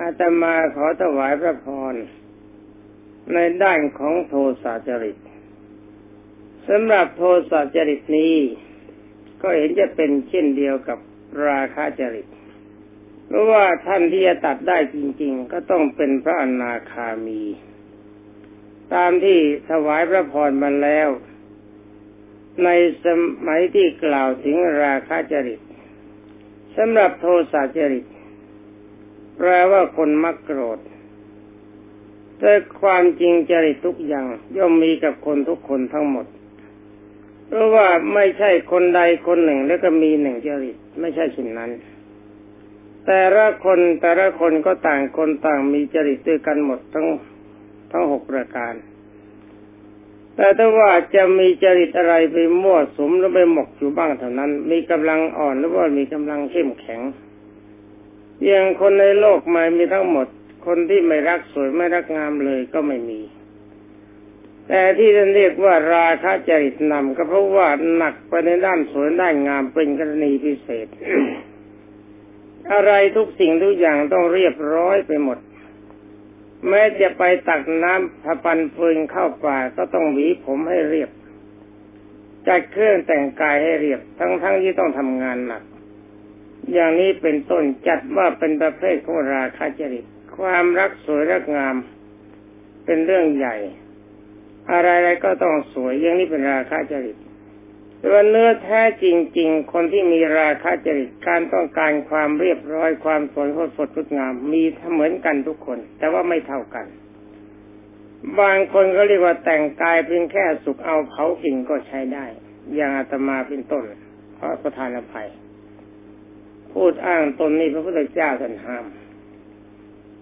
อาตมาขอถวายพระพรในด้านของโทสะจริตสำหรับโทสะจริตนี้ ก็เห็นจะเป็นเช่นเดียวกับราคะจริตเพราะว่าท่านที่จะตัดได้จริง ๆ ก็ต้องเป็นพระอนาคามี ตามที่ถวายพระพรมาแล้ว ในสมัยที่กล่าวถึงราคะจริตสำหรับโทสะจริต แปลว่าคนมักโกรธแต่ความจริงจริตทุกอย่าง ย่อมมีกับคนทุกคนทั้งหมด เพราะว่าไม่ใช่คนใดคนหนึ่งแล้วก็มีหนึ่งจริตไม่ใช่สิ่งนั้น แต่ละคนแต่ละคนก็ต่างคนต่างมีจริตด้วยกันหมดทั้งทั้งหกประการ แต่ถ้าว่าจะมีจริตอะไรไปมั่วสมหรือไปหมกอยู่บ้างเท่านั้น มีกำลังอ่อนหรือว่ามีกำลังเข้มแข็ง อย่างคนในโลกใหมามีทั้งหมด คนที่ไม่รักสวยไม่รักงามเลยก็ไม่มี แต่ที่ท่านเรียกว่าราคะจริตนำก็เพราะว่าหนักไปในด้านสวยด้านงามเป็นกรณีพิเศษ อะไรทุกสิ่งทุกอย่างต้องเรียบร้อยไปหมด แม้จะไปตักน้ำผปันฟืนเข้าป่าก็ต้องหวีผมให้เรียบจัดเครื่องแต่งกายให้เรียบทั้งๆทที่ต้องทำงานหนัก อย่างนี้เป็นต้นจัดว่าเป็นประเภทของราคาจริต ความรักสวยรักงาม เป็นเรื่องใหญ่ อะไรๆก็ต้องสวยอย่างนี้เป็นราคาจริตแต่ว่าเนื้อแท้จริง ๆ คนที่มีราคาจริตการต้องการความเรียบร้อยความสวยสดสดงาม มีเหมือนกันทุกคน แต่ว่าไม่เท่ากัน บางคนก็เรียกว่าแต่งกายเพียงแค่สุกเอาเผากิ่งก็ใช้ได้ อย่างอาตมาเป็นต้น เพราะประธานอภัย พูดอ้างตนนี้พระพุทธเจ้าท่านห้าม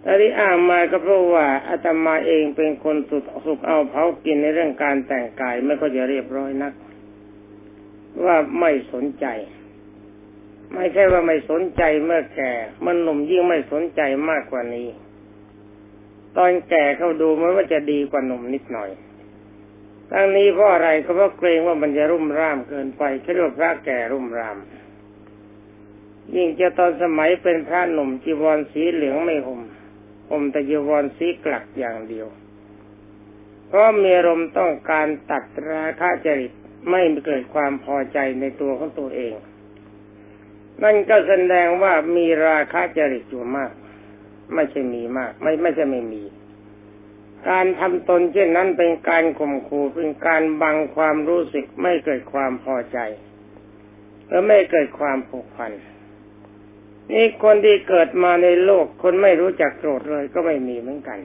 แต่ที่อ้างมาก็เพราะว่าอาตมาเองเป็นคนสุดสุกเอาเผากินในเรื่องการแต่งกายไม่ก็จะเรียบร้อยนัก ว่าไม่สนใจ ไม่ใช่ว่าไม่สนใจเมื่อแก่ มันหนุ่มยิ่งไม่สนใจมากกว่านี้ ตอนแก่เขาดูมันว่าจะดีกว่าหนุ่มนิดหน่อยทั้งนี้เพราะอะไรก็เพราะเกรงว่ามันจะรุ่มร่ามเกินไปแค่เรียกพระแก่รุ่มร่าม ยิ่งจะตอนสมัยเป็นพระหนุ่มจีวรสีเหลืองไม่ห่มห่มแต่จีวรสีกลักอย่างเดียวเพราะมีอารมณ์ต้องการตัดราคะจริตไม่เกิดความพอใจในตัวของตัวเอง นั่นก็แสดงว่ามีราคะจริตอยู่มาก ไม่ใช่มีมาก ไม่ไม่ใช่ไม่มี การทำตนเช่นนั้นเป็นการข่มขู่เป็นการบังความรู้สึกไม่เกิดความพอใจและไม่เกิดความผูกพัน นี่คนที่เกิดมาในโลก คนไม่รู้จักโกรธเลยก็ไม่มีเหมือนกัน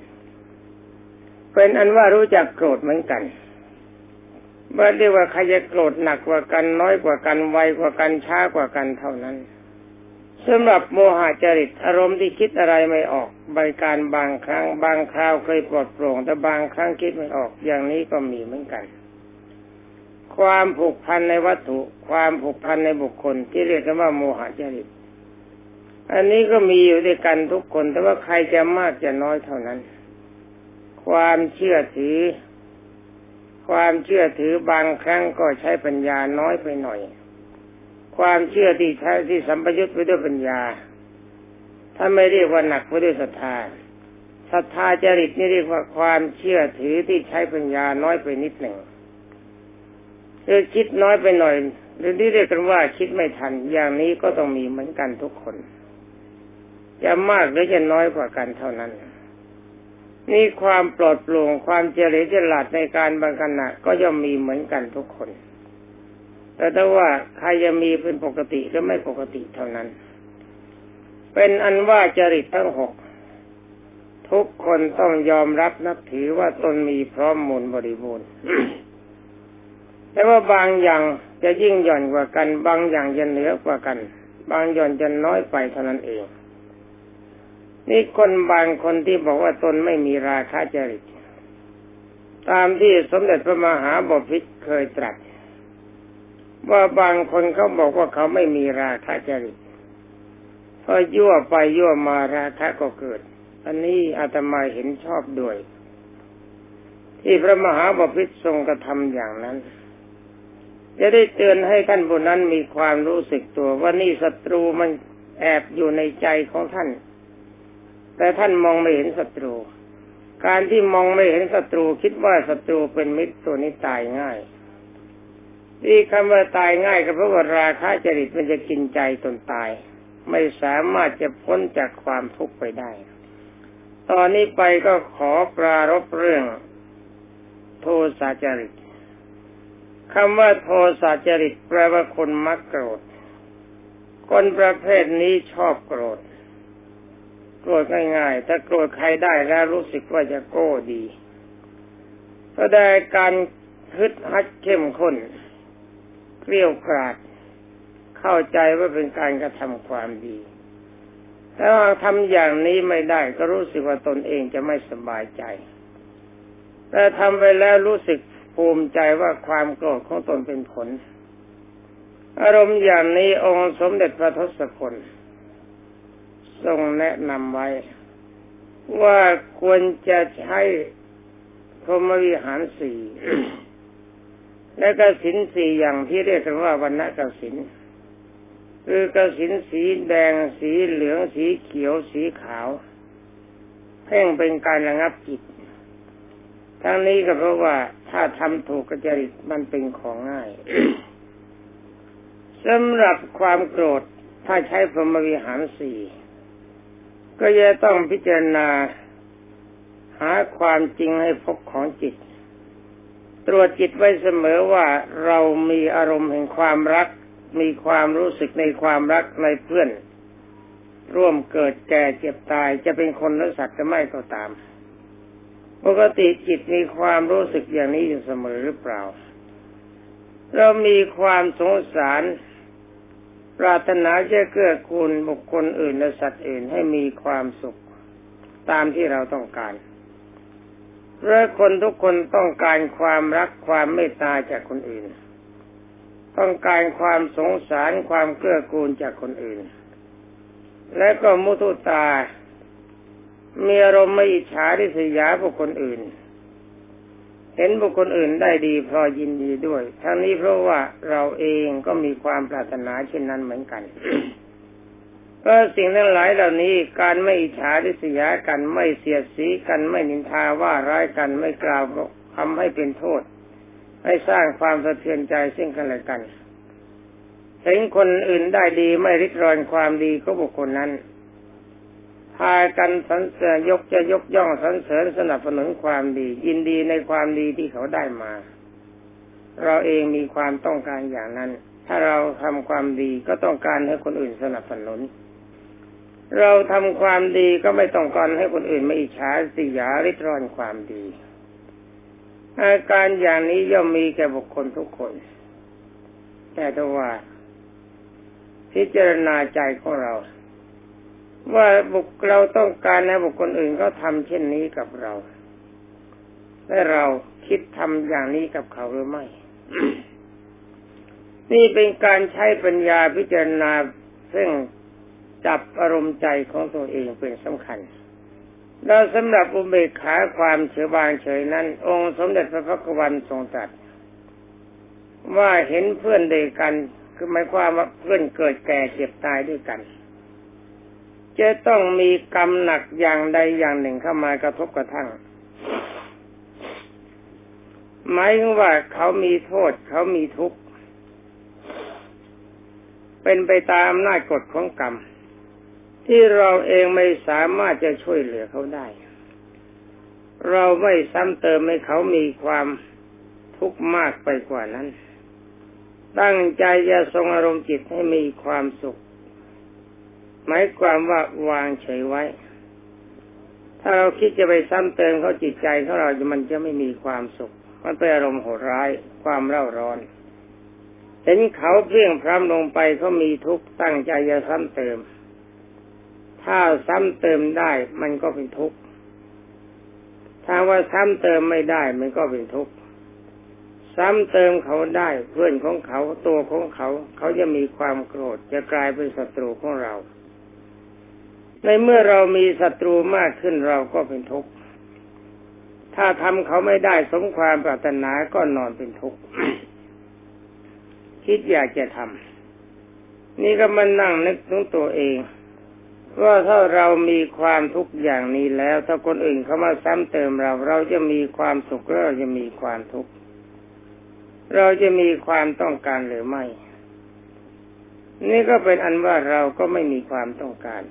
เป็นอันว่ารู้จักโกรธเหมือนกันว่าเรียกว่าใครจะโกรธหนักกว่ากันน้อยกว่ากันไวกว่ากันช้ากว่ากันเท่านั้นสำหรับโมหะจริตอารมณ์ที่คิดอะไรไม่ออกบริการบางครั้ง บางคราวเคยปลดโปร่งแต่บางครั้งคิดไม่ออกอย่างนี้ก็มีเหมือนกัน ความผูกพันในวัตถุ ความผูกพันในบุคคลที่เรียกกันว่าโมหะจริต อันนี้ก็มีอยู่ด้วยกันทุกคน แต่ว่าใครจะมากจะน้อยเท่านั้น ความเชื่อถือ ความเชื่อถือบางครั้งก็ใช้ปัญญาน้อยไปหน่อย ความเชื่อที่ใช้ที่สัมปยุตไปด้วยปัญญา ถ้าไม่เรียกว่าหนักไปด้วยศรัทธาศรัทธาจริตนี่เรียกว่าความเชื่อถือที่ใช้ปัญญาน้อยไปนิดหนึ่งคือคิดน้อยไปหน่อยหรือที่เรียกกันว่าคิดไม่ทันอย่างนี้ก็ต้องมีเหมือนกันทุกคน จะมากหรือจะน้อยกว่ากันเท่านั้น นี่ความปลอดโปร่งความเจริญฉลาดในการบังคันะก็ย่อมมีเหมือนกันทุกคน แต่ถ้าว่าใครจะมีเป็นปกติหรือไม่ปกติเท่านั้น เป็นอันว่าจริตทั้งหกทุกคนต้องยอมรับนับถือว่าตนมีพร้อมมูลบริบูรณ์แต่ว่าบางอย่างจะยิ่งหย่อนกว่ากัน บางอย่างจะเหนือกว่ากัน บางหย่อนจะน้อยไปเท่านั้นเอง นี่คนบางคนที่บอกว่าตนไม่มีราคะจริตตามที่สมเด็จพระมหาบพิตรเคยตรัส ว่าบางคนเขาบอกว่าเขาไม่มีราคะจริตพอยั่วไปยั่วมาราคะก็เกิด อันนี้อาตมาเห็นชอบด้วย ที่พระมหาบพิตรทรงกระทำอย่างนั้น จะได้เตือนให้ท่านผู้นั้นมีความรู้สึกตัวว่านี่ศัตรูมันแอบอยู่ในใจของท่าน แต่ท่านมองไม่เห็นศัตรู การที่มองไม่เห็นศัตรูคิดว่าศัตรูเป็นมิตรตัวนี้ตายง่ายที่คำว่าตายง่ายก็เพราะว่าราคะจริตมันจะกินใจตนตาย ไม่สามารถจะพ้นจากความทุกข์ไปได้ ตอนนี้ไปก็ขอปรารบเรื่อง โทสะจริตคำว่าโทสะจริตแปลว่าคนมักโกรธ คนประเภทนี้ชอบโกรธ โกรธง่ายๆ ถ้าโกรธใครได้แล้วรู้สึกว่าจะโก้ดีก็ได้การฮึดฮัดเข้มข้นเกลี้ยวกราด เข้าใจว่าเป็นการกระทำความดีถ้าทำอย่างนี้ไม่ได้ก็รู้สึกว่าตนเองจะไม่สบายใจ แต่ทำไปแล้วรู้สึกภูมิใจว่าความโกรธของตนเป็นผล อารมณ์อย่างนี้องค์สมเด็จพระทศพล ทรงแนะนำไว้ ว่าควรจะใช้พรหมวิหารสี่และกสินสี่อย่างที่เรียกกันว่าวันณะกสินคือกสินสีแดงสีเหลืองสีเขียวสีขาวเพ่งเป็นการระงับจิต ทั้งนี้ก็เพราะว่าถ้าทำถูกกจริตมันเป็นของง่ายสำหรับความโกรธถ้าใช้พรหมวิหารสี่ ก็จะต้องพิจารณา หาความจริงให้พบของจิต ตรวจจิตไว้เสมอว่าเรามีอารมณ์แห่งความรัก มีความรู้สึกในความรักในเพื่อน ร่วมเกิดแก่เจ็บตายจะเป็นคนหรือสัตว์จะไม่ก็ตาม ปกติจิตมีความรู้สึกอย่างนี้อยู่เสมอหรือเปล่า เรามีความสงสาร ปรารถนาจะเกื้อกูลบุคคลอื่นและสัตว์อื่นให้มีความสุขตามที่เราต้องการเพราะคนทุกคนต้องการความรักความเมตตาจากคนอื่น ต้องการความสงสารความเกื้อกูลจากคนอื่น และก็มุทุตา มีอารมณ์ไม่อิจฉาริษยาบุคคลอื่น เห็นบุคคลอื่นได้ดีพอยินดีด้วย ทั้งนี้เพราะว่าเราเองก็มีความปรารถนาเช่นนั้นเหมือนกันเพราะสิ่งทั้งหลายเหล่านี้การไม่อิจฉาริษยากันไม่เสียดสีกันไม่นินทาว่าร้ายกันไม่กล่าวทำให้เป็นโทษให้สร้างความสะเทือนใจซึ่งกันและกันเห็นคนอื่นได้ดีไม่ริดรอนความดีก็บุคคลนั้น พากันสรรเสริญยกจะยกย่องสรรเสริญสนับสนุนความดี ยินดีในความดีที่เขาได้มา เราเองมีความต้องการอย่างนั้น ถ้าเราทำความดีก็ต้องการให้คนอื่นสนับสนุน เราทำความดีก็ไม่ต้องการให้คนอื่นไม่อิจฉาสิยาริดรอนความดีอาการอย่างนี้ย่อมมีแก่บุคคลทุกคน แต่ถ้าว่าพิจารณาใจของเรา ว่าบุคเราต้องการให้บุคคลอื่นเขาทำเช่นนี้กับเราและเราคิดทำอย่างนี้กับเขาหรือไม่ นี่เป็นการใช้ปัญญาพิจารณาซึ่งจับอารมณ์ใจของตัวเองเป็นสำคัญแล้วสำหรับอุเบกขาความเฉยบางเฉยนั้น องค์สมเด็จพระพักวันทรงตรัสว่าเห็นเพื่อนเดียกัน คือหมายความว่าเพื่อนเกิดแก่เจ็บตายด้วยกัน จะต้องมีกรรมหนักอย่างใดอย่างหนึ่งเข้ามากระทบกระทั่งหมายถึงว่าเขามีโทษเขามีทุกข์ เป็นไปตามอำนาจกฎของกรรม ที่เราเองไม่สามารถจะช่วยเหลือเขาได้ เราไม่ซ้ำเติมให้เขามีความทุกข์มากไปกว่านั้น ตั้งใจจะทรงอารมณ์จิตให้มีความสุข หมายความว่าวางเฉยไว้ ถ้าเราคิดจะไปซ้ำเติมเขาจิตใจของเรามันจะไม่มีความสุข มันเป็นอารมณ์โหดร้ายความเร่าร้อน เห็นเขาเพียงพร้ำลงไปเขามีทุกข์ตั้งใจจะซ้ำเติม ถ้าซ้ำเติมได้มันก็เป็นทุกข์ ถ้าว่าซ้ำเติมไม่ได้มันก็เป็นทุกข์ซ้ำเติมเขาได้เพื่อนของเขาตัวของเขา เขาจะมีความโกรธจะกลายเป็นศัตรูของเรา ในเมื่อเรามีศัตรูมากขึ้นเราก็เป็นทุกข์ ถ้าทำเขาไม่ได้สมความปรารถนาก็นอนเป็นทุกข์ คิดอยากจะทำ นี่ก็มานั่งนึกถึงตัวเองว่าถ้าเรามีความทุกข์อย่างนี้แล้ว ถ้าคนอื่นเขามาซ้ำเติมเรา เราจะมีความสุขหรือเราจะมีความทุกข์เราจะมีความต้องการหรือไม่ นี่ก็เป็นอันว่าเราก็ไม่มีความต้องการ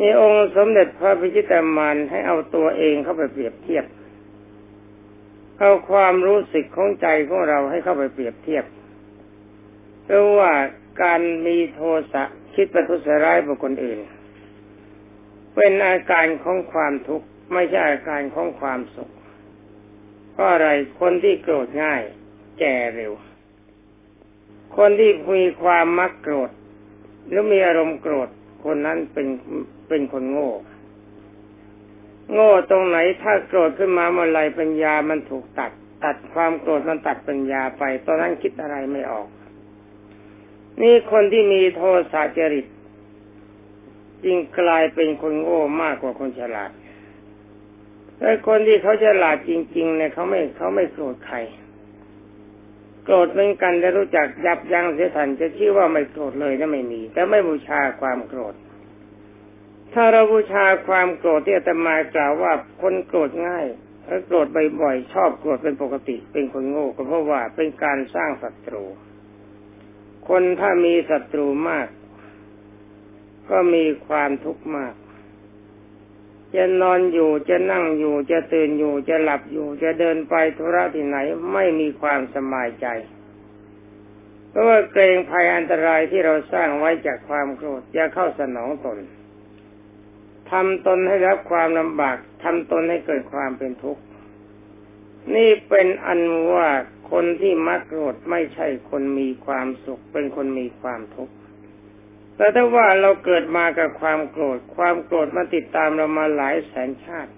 นี่องค์สมเด็จพระพิชิตามานให้เอาตัวเองเข้าไปเปรียบเทียบ เอาความรู้สึกของใจของเราให้เข้าไปเปรียบเทียบเพราะว่าการมีโทสะคิดประทุษร้ายบุคคลอื่น เป็นอาการของความทุกข์ไม่ใช่อาการของความสุข เพราะอะไรคนที่โกรธง่าย แก่เร็ว คนที่มีความมักโกรธหรือมีอารมณ์โกรธคนนั้นเป็น เป็นคนโง่ โง่ตรงไหนถ้าโกรธขึ้นมาเมื่อไรปัญญามันถูกตัด ตัดความโกรธมันตัดปัญญาไปตอนนั้นคิดอะไรไม่ออก นี่คนที่มีโทสะจริตจึงกลายเป็นคนโง่มากกว่าคนฉลาดแต่คนที่เขาฉลาดจริง ๆ เนี่ยเขาไม่เขาไม่โกรธใครโกรธเหมือนกันแต่รู้จักยับยั้งเสียทันจะชื่อว่าไม่โกรธเลยนั่นไม่มี แต่ไม่บูชาความโกรธ ถ้าเราบูชาความโกรธที่อาตมากล่าวว่าคนโกรธง่ายถ้าโกรธบ่อยๆชอบโกรธเป็นปกติ เป็นคนโง่ก็เพราะว่าเป็นการสร้างศัตรู คนถ้ามีศัตรูมาก ก็มีความทุกข์มาก จะนอนอยู่จะนั่งอยู่จะตื่นอยู่จะหลับอยู่ จะเดินไปธุระที่ไหนไม่มีความสบายใจเพราะว่าเกรงภัยอันตรายที่เราสร้างไว้จากความโกรธจะเข้าสนองตน ทำตนให้รับความลำบากทำตนให้เกิดความเป็นทุกข์นี่เป็นอันว่าคนที่มักโกรธไม่ใช่คนมีความสุข เป็นคนมีความทุกข์แต่ถ้าว่าเราเกิดมากับความโกรธ ความโกรธมาติดตามเรามาหลายแสนชาติ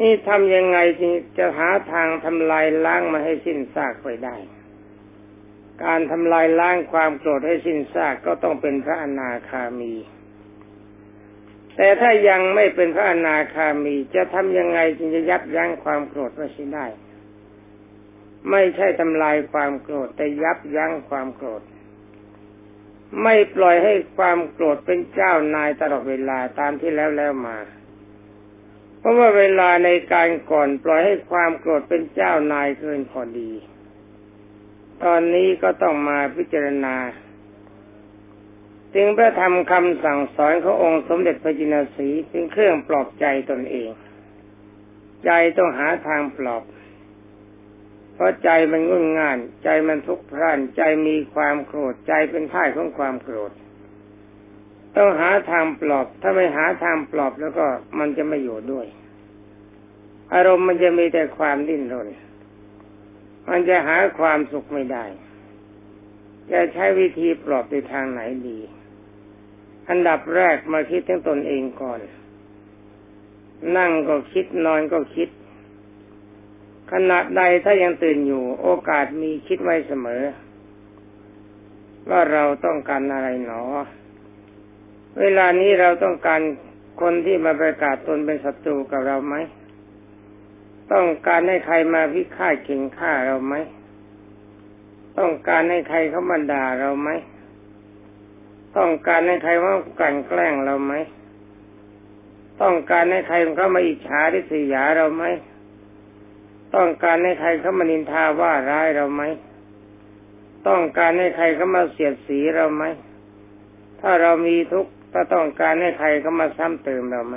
นี่ทำยังไงจึงจะหาทางทำลายล้างมาให้สิ้นซากไปได้ การทำลายล้างความโกรธให้สิ้นซากก็ต้องเป็นพระอนาคามี แต่ถ้ายังไม่เป็นพระอนาคามี จะทำยังไงจึงจะยับยั้งความโกรธไว้ได้ ไม่ใช่ทำลายความโกรธ แต่ยับยั้งความโกรธ ไม่ปล่อยให้ความโกรธเป็นเจ้านายตลอดเวลาตามที่แล้วแล้วมา เพราะว่าเวลาในการก่อนปล่อยให้ความโกรธเป็นเจ้านายเกินพอดี ตอนนี้ก็ต้องมาพิจารณา จึงพระธรรมคำสั่งสอนขององค์สมเด็จพระจินสีเป็นเครื่องปลอบใจตนเอง ใจต้องหาทางปลอบ เพราะใจมันงุ่นง่าน ใจมันทุกข์พร่าน ใจมีความโกรธ ใจเป็นท่ายของความโกรธ ต้องหาทางปลอบ ถ้าไม่หาทางปลอบแล้วก็มันจะไม่อยู่ด้วย อารมณ์มันจะมีแต่ความดิ้นรน มันจะหาความสุขไม่ได้จะใช้วิธีปลอบในทางไหนดี อันดับแรกมาคิดถึงตนเองก่อน นั่งก็คิดนอนก็คิด ขณะใดถ้ายังตื่นอยู่ โอกาสมีคิดไว้เสมอ ว่าเราต้องการอะไรหนอ เวลานี้เราต้องการคนที่มาประกาศตนเป็นศัตรูกับเราไหม ต้องการให้ใครมาพิฆาตเข่งฆ่าเราไหม ต้องการให้ใครเขามาด่าเราไหม ต้องการให้ใครว่ากันแกล้งเราไหม ต้องการให้ใครเขามาอิจฉาริษยาเราไหม ต้องการให้ใครเขามานินทาว่าร้ายเราไหม ต้องการให้ใครเขามาเสียดสีเราไหม ถ้าเรามีทุกข์ถ้าต้องการให้ใครเขามาซ้ำเติมเราไหม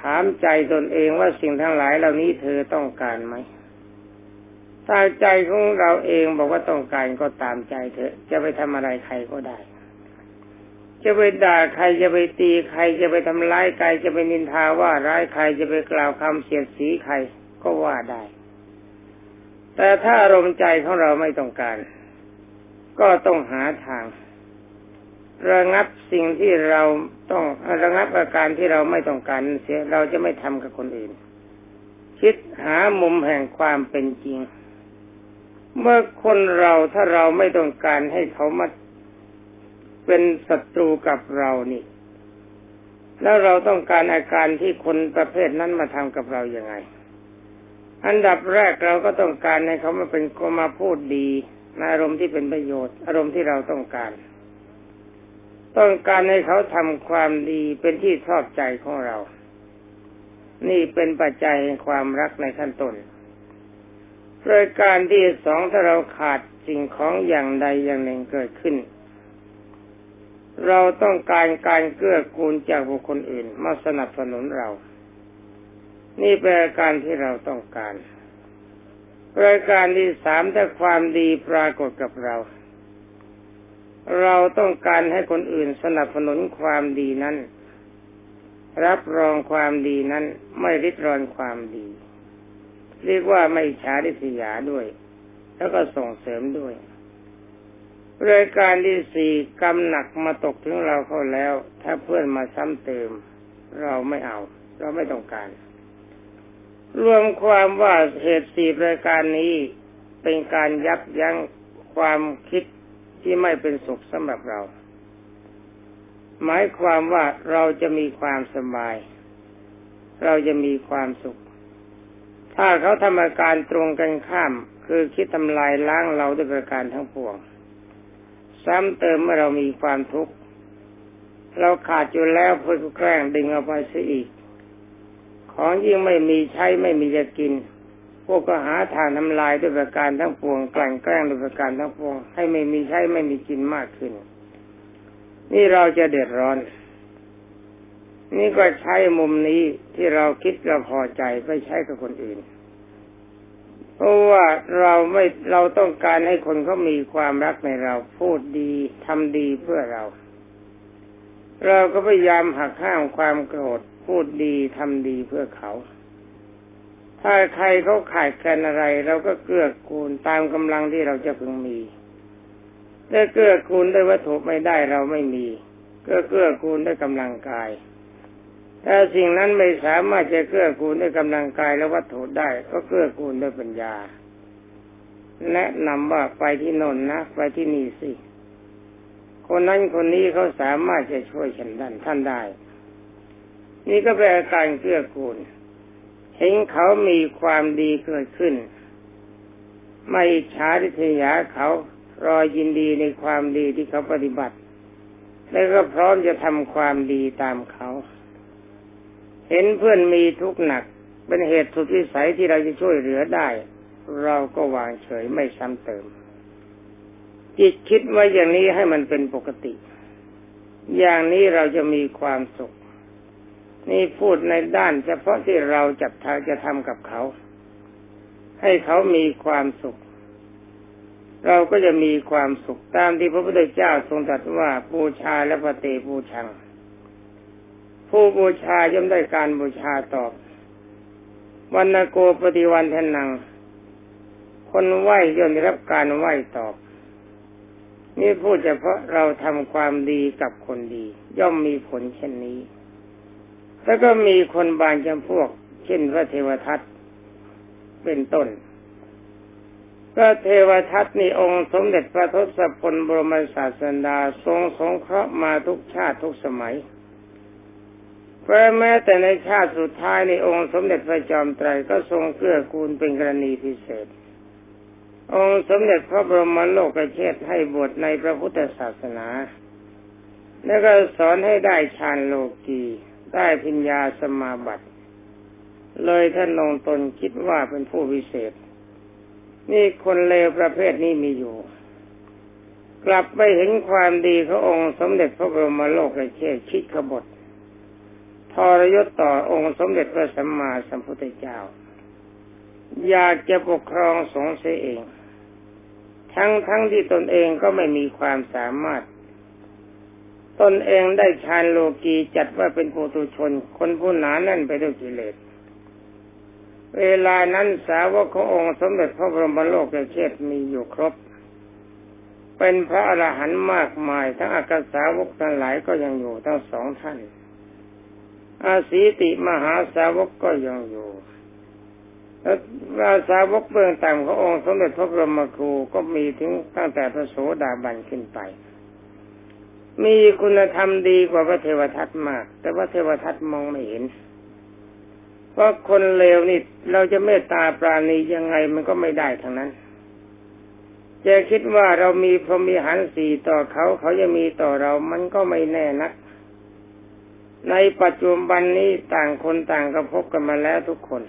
ถามใจตนเองว่าสิ่งทั้งหลายเหล่านี้เธอต้องการไหมถ้าใจของเราเองบอกว่าต้องการก็ตามใจเถอะ จะไปทำอะไรใครก็ได้ จะไปด่าใครจะไปตีใครจะไปทำร้ายใครจะไปนินทาว่าร้ายใครจะไปกล่าวคำเสียดสีใครก็ว่าได้ แต่ถ้าอารมณ์ใจของเราไม่ต้องการ ก็ต้องหาทาง ระงับสิ่งที่เราต้องระงับอาการที่เราไม่ต้องการเสียเราจะไม่ทำกับคนอื่น คิดหามุมแห่งความเป็นจริง เมื่อคนเราถ้าเราไม่ต้องการให้เขามา เป็นศัตรูกับเรานี่ แล้วเราต้องการอาการที่คนประเภทนั้นมาทำกับเราอย่างไง อันดับแรกเราก็ต้องการให้เขามาเป็นกมาพูดดีในอารมณ์ที่เป็นประโยชน์ อารมณ์ที่เราต้องการ ต้องการให้เขาทำความดีเป็นที่ชอบใจของเรา นี่เป็นปัจจัยความรักในขั้นต้นรายการที่สองถ้าเราขาดสิ่งของอย่างใดอย่างหนึ่งเกิดขึ้น เราต้องการการเกื้อกูลจากบุคคลอื่น มาสนับสนุนเรา นี่เป็นการที่เราต้องการรายการที่สามถ้าความดีปรากฏกับเรา เราต้องการให้คนอื่นสนับสนุนความดีนั้น รับรองความดีนั้น ไม่ริดรอนความดี เรียกว่าไม่ช้าดิสยาด้วย แล้วก็ส่งเสริมด้วย รายการที่สี่กำหนักมาตกถึงเราเข้าแล้ว ถ้าเพื่อนมาซ้ำเติม เราไม่เอา เราไม่ต้องการ รวมความว่าเหตุสี่รายการนี้เป็นการยับยั้งความคิดที่ไม่เป็นสุขสำหรับเรา หมายความว่าเราจะมีความสบาย เราจะมีความสุข ถ้าเขาทำอาการตรงกันข้าม คือคิดทำลายล้างเราด้วยประการทั้งปวง ซ้ำเติมเมื่อเรามีความทุกข์เราขาดอยู่แล้วเพื่อแกล้งดึงเอาไปซะอีก ของยิ่งไม่มีใช้ไม่มีจะกิน พวกก็หาทางทำลายด้วยประการทั้งปวง กลั่นแกล้งด้วยประการทั้งปวง ให้ไม่มีใช้ไม่มีกินมากขึ้น นี่เราจะเดือดร้อน นี่ก็ใช้มุมนี้ที่เราคิดเราพอใจไปใช้กับคนอื่น เพราะว่าเราไม่เราต้องการให้คนเขามีความรักในเรา พูดดีทำดีเพื่อเรา เราก็พยายามหักห้ามความโกรธพูดดีทำดีเพื่อเขา ถ้าใครเขาขาดแคลนอะไร เราก็เกื้อกูลตามกำลังที่เราจะพึงมีได้เกื้อกูลด้วยวัตถุไม่ได้เราไม่มีก็เกื้อกูลด้วยกำลังกาย ถ้าสิ่งนั้นไม่สามารถจะเกื้อกูลด้วยกำลังกายและวัตถุได้ ก็เกื้อกูลด้วยปัญญา แนะนำว่าไปที่นนนะไปที่นี่สิ คนนั้นคนนี้เขาสามารถจะช่วยฉันด้านท่านได้ นี่ก็เป็นอาการเกื้อกูล เห็นเขามีความดีเกิดขึ้น ไม่ช้าทิทยาเขารอยินดีในความดีที่เขาปฏิบัติ แล้วก็พร้อมจะทำความดีตามเขา เห็นเพื่อนมีทุกข์หนัก เป็นเหตุสุดวิสัยที่เราจะช่วยเหลือได้ เราก็วางเฉยไม่ซ้ำเติม จิตคิดว่าอย่างนี้ให้มันเป็นปกติ อย่างนี้เราจะมีความสุข นี่พูดในด้านเฉพาะที่เราจับทางจะทำกับเขา ให้เขามีความสุขเราก็จะมีความสุขตามที่พระพุทธเจ้าทรงตรัสว่าบูชาและปฏิบูชัง ผู้บูชาย่อมได้การบูชาตอบวันโกปฏิวันทนัง คนไหวย่อมได้รับการไหวตอบ นี่พูดเฉพาะเราทำความดีกับคนดี ย่อมมีผลเช่นนี้ แล้วก็มีคนบางจำพวก เช่นพระเทวทัตเป็นต้นพระเทวทัตนี่องค์สมเด็จพระทศพลบรมศาสดาทรงสงเคราะห์มาทุกชาติทุกสมัย พราะแม้แต่ในชาติสุดท้ายในองค์สมเด็จพระจอมไตรก็ทรงเกื้อกูลเป็นกรณีพิเศษ องค์สมเด็จพระบรมโลกเชษให้บวชในพระพุทธศาสนา แล้วก็สอนให้ได้ฌานโลกีได้พิญญาสมาบัติ เลยท่านลงตนคิดว่าเป็นผู้พิเศษ นี่คนเลวประเภทนี้มีอยู่ กลับไปเห็นความดีขององค์สมเด็จพระบรมโลกเชษคิดขบฏ ทรยศต่อองค์สมเด็จพระสัมมาสัมพุทธเจ้า อยากจะปกครองสงฆ์เสียเอง ทั้งทั้งที่ตนเองก็ไม่มีความสามารถ ตนเองได้ฌานโลกีจัดว่าเป็นปุถุชน คนผู้หนาแน่นไปด้วยกิเลสเวลานั้นสาวกขององค์สมเด็จพระบรมโลกเชษมีอยู่ครบ เป็นพระอรหันต์มากมาย ทั้งอากาสาวกทั้งหลายก็ยังอยู่ทั้งสองท่าน อาศีติมหาสาวกก็ยังอยู่แล้วอาสาวกเบื้องต่ำขององค์สมเด็จพระบรมครูก็มีถึงตั้งแต่พระโสดาบันขึ้นไป มีคุณธรรมดีกว่าพระเทวทัตมาก แต่ว่าเทวทัตมองไม่เห็น เพราะคนเลวนี่เราจะเมตตาปราณียังไงมันก็ไม่ได้ทั้งนั้นจะคิดว่าเรามีพรหมีหารสี่ต่อเขาเขาจะมีต่อเรามันก็ไม่แน่นัก ในปัจจุบันนี้ต่างคนต่างก็พบกันมาแล้วทุกคน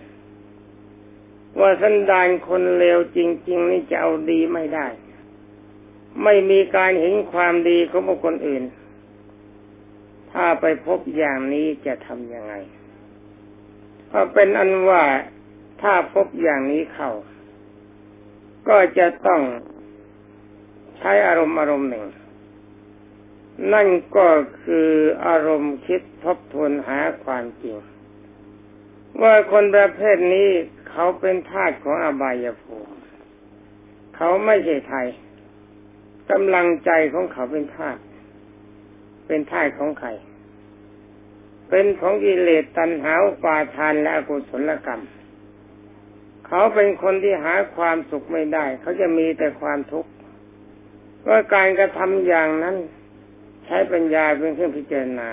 ว่าสันดานคนเลวจริง ๆ นี่จะเอาดีไม่ได้ ไม่มีการเห็นความดีของบุคคลอื่น ถ้าไปพบอย่างนี้จะทำยังไงก็เป็นอันว่าถ้าพบอย่างนี้เข้า ก็จะต้องใช้อารมณ์อารมณ์หนึ่ง นั่นก็คืออารมณ์คิดทบทวนหาความจริง ว่าคนประเภทนี้เขาเป็นทาสของอบายภูมิเขาไม่ใช่ไทยกำลังใจของเขาเป็นทาสเป็นทาสของใครเป็นของกิเลสตัณหาปาทานและอกุศลกรรม เขาเป็นคนที่หาความสุขไม่ได้ เขาจะมีแต่ความทุกข์ว่าการกระทำอย่างนั้น ช้ปัญญาเป็นเครื่องพิจารณา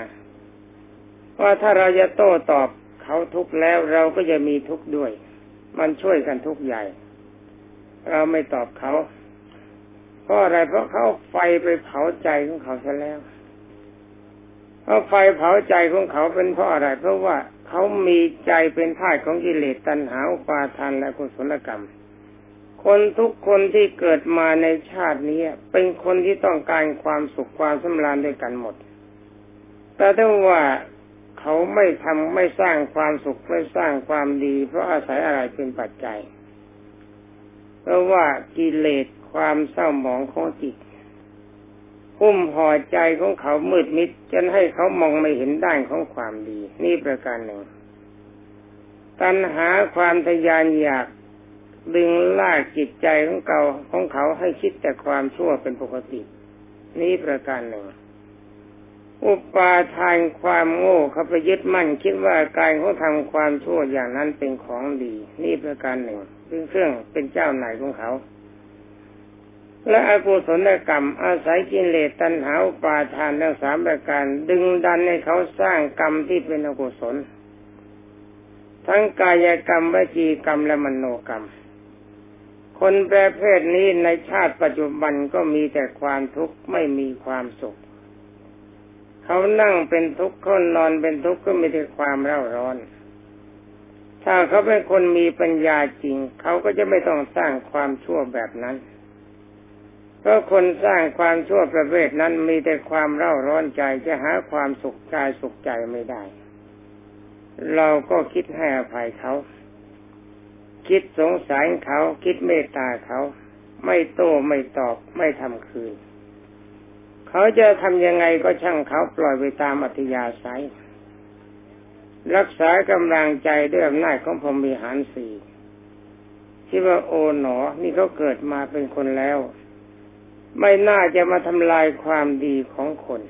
ว่าถ้าเราจะโต้ตอบเขาทุกแล้วเราก็จะมีทุกข์ด้วย มันช่วยกันทุกข์ใหญ่ เราไม่ตอบเขาเพราะอะไรเพราะเขาไฟไปเผาใจของเขาซะแล้วเพราะไฟเผาใจของเขาเป็นเพราะอะไร เพราะว่าเขามีใจเป็นท่าของกิเลสตัณหาอุปาทานและกุศลกรรม คนทุกคนที่เกิดมาในชาตินี้เป็นคนที่ต้องการความสุขความสำราญด้วยกันหมด แต่ถ้าว่าเขาไม่ทำไม่สร้างความสุขไม่สร้างความดี เพราะอาศัยอะไรเป็นปัจจัย เพราะว่ากิเลสความเศร้าหมองของจิตหุ้มห่อใจของเขามืดมิดจนให้เขามองไม่เห็นด้านของความดี นี่ประการหนึ่ง ตัณหาความทยานอยาก ดึงลากจิตใจของเขาของเขาให้คิดแต่ความชั่วเป็นปกติ นี่ประการหนึ่ง อุปาทานความโง่เขาไปยึดมั่น คิดว่าการเขาทำความชั่วอย่างนั้นเป็นของดี นี่ประการหนึ่งเป็นเครื่องเป็นเจ้าไหนของเขา และอกุศลกรรม อาศัยกิเลสตัณหาอุปาทานทั้งสามประการ ดึงดันให้เขาสร้างกรรมที่เป็นอกุศลทั้งกายกรรมวิจีกรรมและมโนกรรม คนประเภทนี้ในชาติปัจจุบันก็มีแต่ความทุกข์ไม่มีความสุข เขานั่งเป็นทุกข์เขานอนเป็นทุกข์ก็มีแต่ความเร่าร้อน ถ้าเขาเป็นคนมีปัญญาจริง เขาก็จะไม่ต้องสร้างความชั่วแบบนั้น เพราะคนสร้างความชั่วประเภทนั้นมีแต่ความเร่าร้อนใจจะหาความสุขใจสุขใจไม่ได้ เราก็คิดให้อภัยเขา คิดสงสารเขาคิดเมตตาเขา ไม่โต้ไม่ตอบไม่ทำคืน เขาจะทำยังไงก็ช่างเขาปล่อยไปตามอัธยาศัย รักษากำลังใจด้วยอำนาจของพรมีหารสี่ที่ว่าโอ๋หนอ นี่เขาเกิดมาเป็นคนแล้ว ไม่น่าจะมาทำลายความดีของคน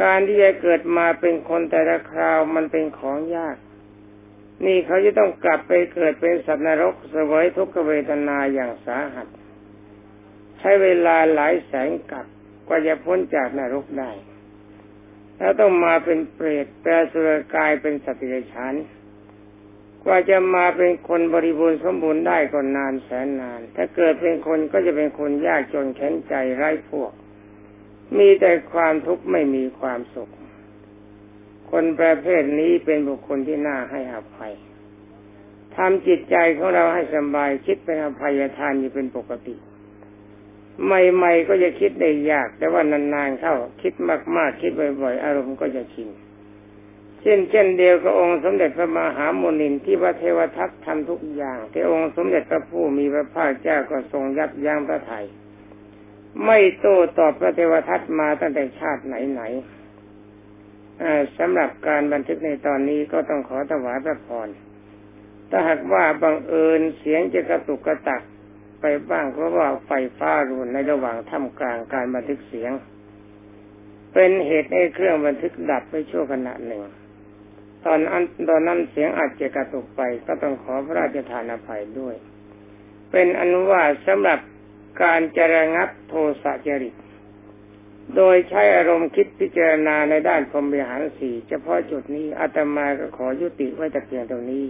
การที่จะเกิดมาเป็นคนแต่ละคราวมันเป็นของยาก นี่เขาจะต้องกลับไปเกิดเป็นสัตว์นรกสวยทุกขเวทนาอย่างสาหัส ใช้เวลาหลายแสนกับกว่าจะพ้นจากนรกได้ แล้วต้องมาเป็นเปรตแปลสุรกายเป็นสัตว์เดรัจฉานกว่าจะมาเป็นคนบริบูรณ์สมบูรณ์ได้ก็นานแสนนาน ถ้าเกิดเป็นคนก็จะเป็นคนยากจนแข็งใจไร้พวก มีแต่ความทุกข์ไม่มีความสุข คนประเภทนี้เป็นบุคคลที่น่าให้อภัยทำจิตใจของเราให้สบายคิดเป็นอภัยทานอยู่เป็นปกติ ใหม่ๆก็จะคิดได้ยาก แต่ว่านานๆเข้าคิดมากๆ คิดบ่อยๆ อารมณ์ก็จะชินเช่นเช่นเดียวกับองค์สมเด็จพระมหาโมนินที่พระเทวทัตทำทุกอย่าง แต่องค์สมเด็จพระผู้มีพระภาคเจ้าก็ทรงยับยั้งพระไทยไม่โต้ตอบพระเทวทัตมาตั้งแต่ชาติไหนๆ สำหรับการบันทึกในตอนนี้ก็ต้องขอถวายพระพร ถ้าหากว่าบังเอิญเสียงจะกระตุกกระตักไปบ้างเพราะว่าไฟฟ้ารุนในระหว่างท่ามกลางการบันทึกเสียง เป็นเหตุให้เครื่องบันทึกดับไปชั่วขณะหนึ่ง ตอนนั้นตอนนั้นเสียงอาจจะกระตุกไป ก็ต้องขอพระราชทานอภัยด้วย เป็นอนุวาสำหรับการจระงับโทสะจริต โดยใช้อารมณ์คิดพิจารณาในด้านพรมวิหารสี่เฉพาะจุดนี้อาตมาก็ขอยุติไว้แต่เพียงตรงนี้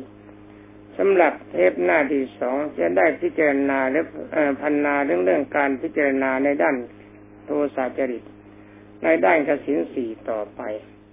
สำหรับเทปหน้าที่สองจะได้พิจารณาและพันนาเรื่องเรื่องการพิจารณาในด้านโทสะจริตในด้านกสินสีต่อไป